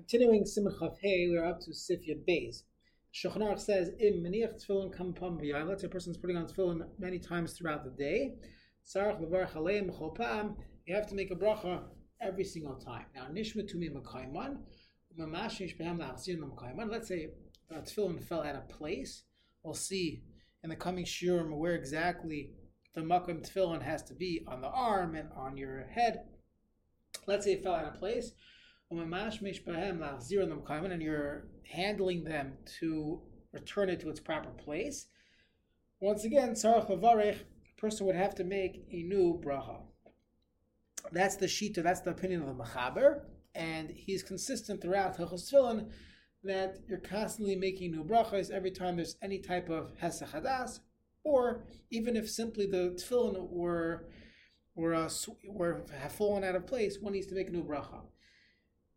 Continuing Siman Hey, we are up to Sif Yud Beis. Shulchan Aruch says, "Im maniach tefillin kam pam b'yayim." Let's say a person's putting on tefillin many times throughout the day. Sarach levarach aleim b'chol pam. You have to make a bracha every single time. Now, nishma to me makayman, umamashish behem la'achzir makayman. Let's say a tefillin fell out of place. We'll see in the coming shiurim where exactly the makam tefillin has to be on the arm and on your head. Let's say it fell out of place and you're handling them to return it to its proper place. Once again, a person would have to make a new bracha. That's the shita, that's the opinion of the Machaber, and he's consistent throughout Hilchos Tefillin that you're constantly making new brachas every time there's any type of hesach hadas, or even if simply the tefillin were were, uh, were have fallen out of place, one needs to make a new bracha.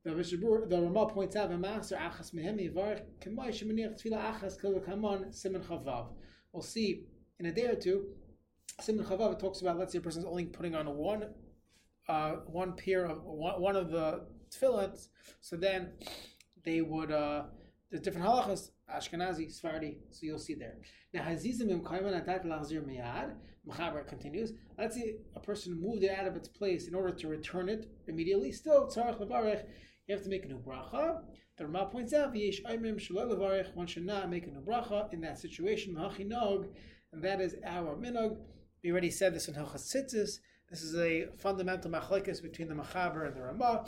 The Ramah points out, "V'maser achas mehem yivarich k'may shemaniach tefila achas kol simen chavav." We'll see in a day or two. Simen chavav talks about. Let's say a person's only putting on one, uh, one pair of one, one of the tefillins. So then they would. Uh, there's different halachas, Ashkenazi, Sephardi. So you'll see there. Now hazizim im kaiman atat lachzir miyad. Mechaber continues. Let's say a person moved it out of its place in order to return it immediately. Still, tzarich levarich you have to make a new bracha. The Rama points out, one should not make a new bracha in that situation, and that is our minog. We already said this in Hilchas. This is a fundamental machlekes between the Machaber and the Rama.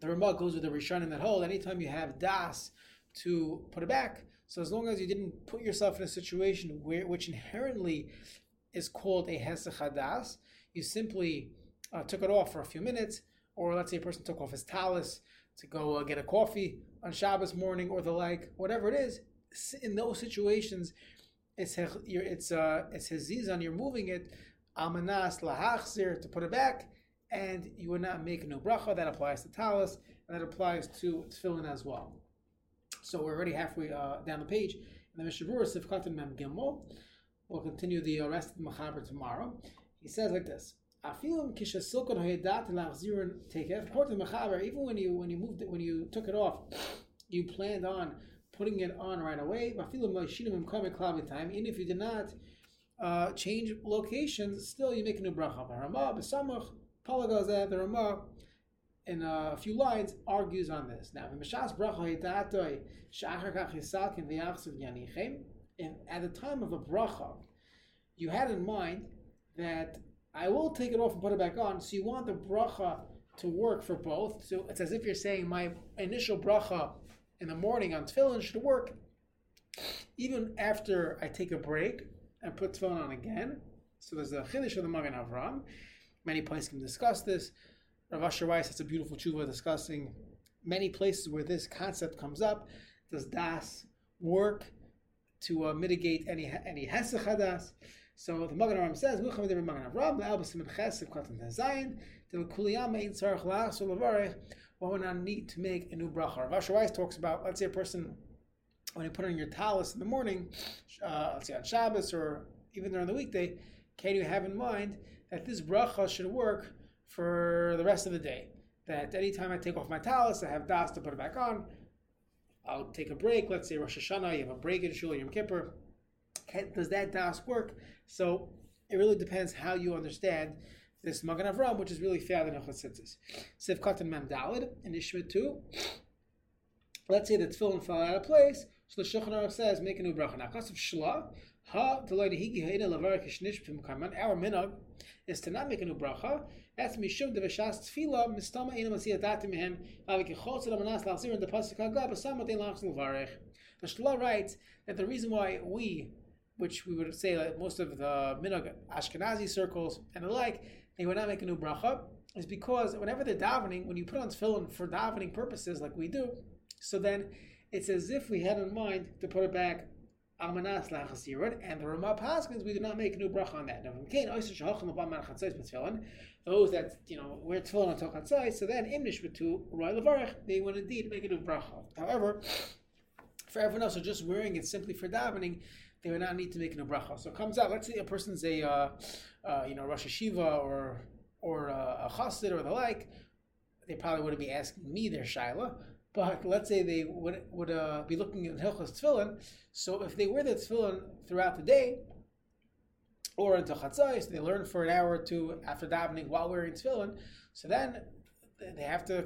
The Rama goes with the Rishon in that hold. Anytime you have das to put it back, so as long as you didn't put yourself in a situation where which inherently is called a hesach das, you simply uh, took it off for a few minutes or let's say a person took off his talus to go uh, get a coffee on Shabbos morning or the like, whatever it is, in those situations, it's it's uh, it's hezizan. You're moving it almanas lahachzir to put it back, and you would not make a new bracha. That applies to talus, and that applies to tefillin as well. So we're already halfway uh, down the page. In the Mishnah Berurah Sifkat Mem Gimel, we'll continue the uh, rest of the Machaber tomorrow. He says like this. Even when you when you moved it, when you took it off, you planned on putting it on right away. Even if you did not uh, change locations, still you make a new bracha. The Ramah in a few lines argues on this. Now, and at the time of a bracha, you had in mind that I will take it off and put it back on. So you want the bracha to work for both. So it's as if you're saying my initial bracha in the morning on tefillin should work even after I take a break and put tefillin on again. So there's a chiddush of the Magen Avram. Many places can discuss this. Rav Asher Weiss has a beautiful tshuva discussing many places where this concept comes up. Does das work to uh, mitigate any any hesach hadas? So the Magen Avraham says, "Mucham de Magen le'albasim and chesed katan tezayin the kuliyam ein tzarich la'as levarich." One would not need to make a new bracha. Rav Weiss talks about, let's say a person when you put on your talus in the morning, uh, let's say on Shabbos or even during the weekday, can you have in mind that this bracha should work for the rest of the day? That anytime I take off my talus, I have das to put it back on. I'll take a break. Let's say Rosh Hashanah, you have a break in Shul Yom Kippur. Can, does that das work? So it really depends how you understand this Magen Avram, which is really found in Achotzitzis. Siv Katan Mem Dalid in Ishma 2. Let's say the tefillin fell out of place. So the Shulchan Aruch says, make a new bracha. Now, of Shla, ha deloyde higi heina lavar kishnish pim karman. Our minhag is to not make a new bracha. That's mishum de v'shas tefila mistama ina masiyat datim mehem avik yichotz el amanas lachzir in the pasuk hagah b'sam matei lachz levarech. The Shla writes that the reason why we which we would say that most of the Minog Ashkenazi circles and the like, they would not make a new bracha, is because whenever they're davening, when you put on tefillin for davening purposes like we do, so then it's as if we had in mind to put it back Almanas lachasirud, and the Ramah Paskins, we do not make a new bracha on that. Those that you know wear tefillin on tochatzais, so then imnish to roy levarich, they would indeed make a new bracha. However, for everyone else, who just wearing it simply for davening, they would not need to make an bracha. So it comes out. Let's say a person's a uh, uh, you know Rosh Yeshiva or or uh, a chassid or the like. They probably wouldn't be asking me their shaila, but let's say they would would uh, be looking at Hilchas Tefillin. So if they wear the Tefillin throughout the day, or until Chatzais, they learn for an hour or two after davening while wearing Tefillin. So then they have to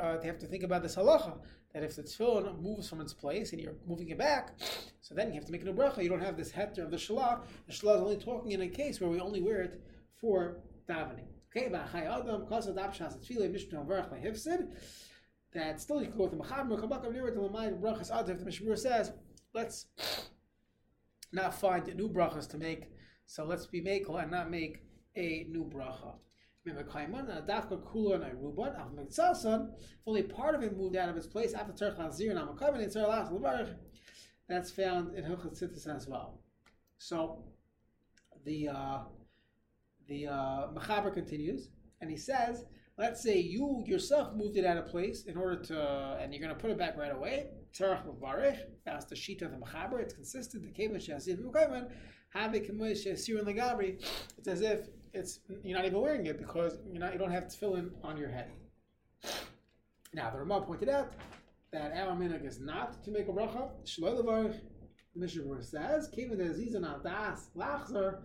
uh, they have to think about this halacha that if the tefillin moves from its place and you're moving it back, so then you have to make a new bracha. You don't have this heter of the shalah. The shalah is only talking in a case where we only wear it for davening. Okay, that still you can go with the Machaber, Kabakam Nira to Lamai Brachas Adif. The Mishnah says, let's not find new brachas to make, so let's be makel and not make a new bracha. Only part of it moved out of its place after Tzarech Lazir and Amakam and Tzarech That's found in Hilchot Sittis as well. So the uh, the uh, continues, and he says let's say you yourself moved it out of place in order to, and you're going to put it back right away. Tzarech levarich. That's the sheet of the mechaber. It's consistent. The kevish shazir a kevish shazir legabri. It's as if it's you're not even wearing it because you're not you don't have tefillin on your head. Now the Ramah pointed out that our minhag is not to make a bracha. Shloi levarich. Mishnah says, "Kevin dezizan al das lachzer."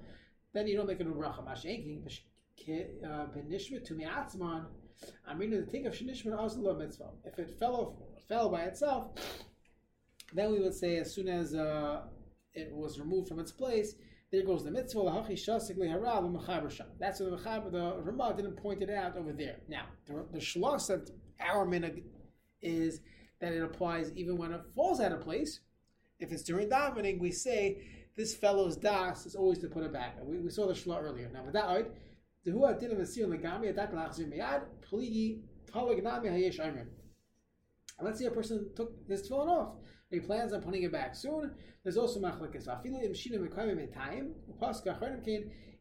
Then you don't make a new bracha. Mashenking benishma to miatzman. I mean, the thing of shenishma also mitzvah. If it fell off, fell by itself, then we would say as soon as uh, it was removed from its place, there goes the mitzvah. Hara That's what the mechaber, the Ramah didn't point it out over there. Now, the, the shlosh that our minhag is that it applies even when it falls out of place. If it's during davening, we say this fellow's das is always to put it back. We, we saw the shlosh earlier. Now, with that, Dehu adin of asir legami adak lachzir miyad pligi palagnami hayesh ayman. Let's say a person took his tefillin off. He plans on putting it back soon. There's also machlekes.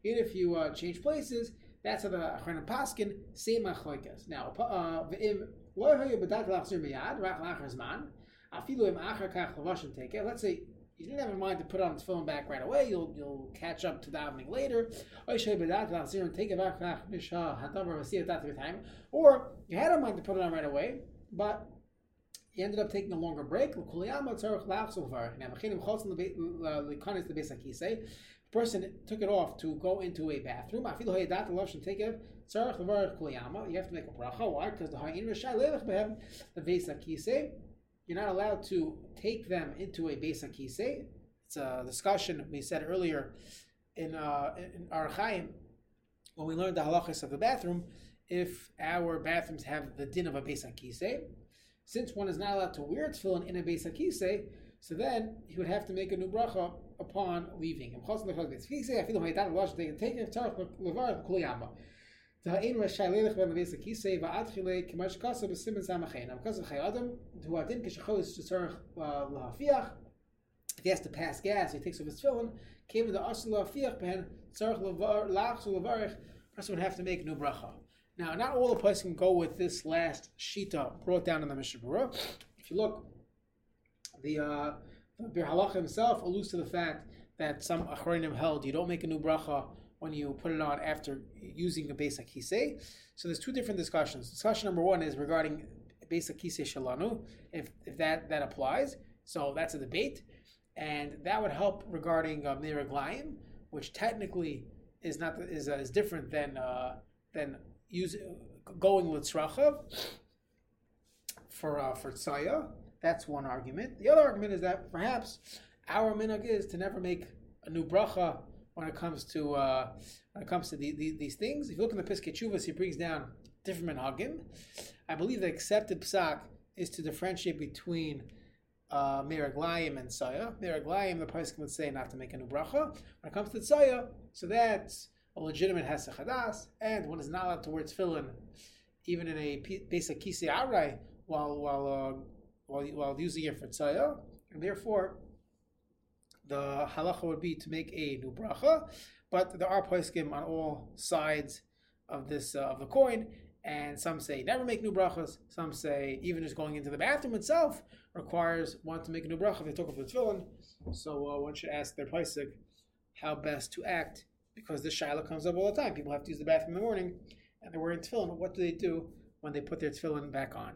Even if you uh, change places, that's how the achronim paskin say machlekes. Now, uh, v'im lo hayu b'dak lachzir miyad rak lachar zman. Afilu im achar kach lavashim take it. Let's say you didn't have in mind to put on its phone back right away. You'll you'll catch up to davening later. Or you had in mind to put it on right away, but you ended up taking a longer break. Person took it off to go into a bathroom. You have to make a bracha. Why? Because the ha'in the beis hakise. you're not allowed to take them into a Beis HaKisei. It's a discussion we said earlier in, uh, in Orach Chaim when we learned the halachas of the bathroom. If our bathrooms have the din of a Beis HaKisei, since one is not allowed to wear tefillin in a Beis HaKisei, so then he would have to make a new bracha upon leaving. Ta'in Rashai Lelech Ben Levis Kisei Va'adchile Kemash Kasa B'Simen Samachay. Now, because of Chay Adam, who Adin Kishachos Tzarech Lahafiach, if he has to pass gas, he takes off his tefillin, came to the Asr Lahafiach Ben Tzarech Lach Lavarich, person would have to make new bracha. Now, not all the places can go with this last shita brought down in the Mishnah If you look, the uh, the Biur Halacha himself alludes to the fact that some Achronim held you don't make a new bracha when you put it on after using a basic kisei. So there's two different discussions. Discussion number one is regarding basic kisei shalanu, if, if that, that applies. So that's a debate. And that would help regarding uh, miraglayim, which technically is not is, uh, is different than uh, than using going with tzrachav for uh, for tzaya. That's one argument. The other argument is that perhaps our minhag is to never make a new bracha when it comes to uh, when it comes to the, the, these things. If you look in the Piskei he brings down different minhagim. I believe the accepted psak is to differentiate between uh, and Saya. Meraglayim, the person would say not to make a new bracha. When it comes to Saya, so that's a legitimate Hesachadas, and one is not allowed to wear tefillin, even in a basic Kisei Arai, while, while, uh, while, while using it for Saya, and therefore the halacha would be to make a new bracha, but there are poskim on all sides of this uh, of the coin, and some say never make new brachas. Some say even just going into the bathroom itself requires one to make a new bracha they took off the tefillin. So uh, one should ask their posik how best to act because this shaila comes up all the time. People have to use the bathroom in the morning and they're wearing tefillin. What do they do when they put their tefillin back on?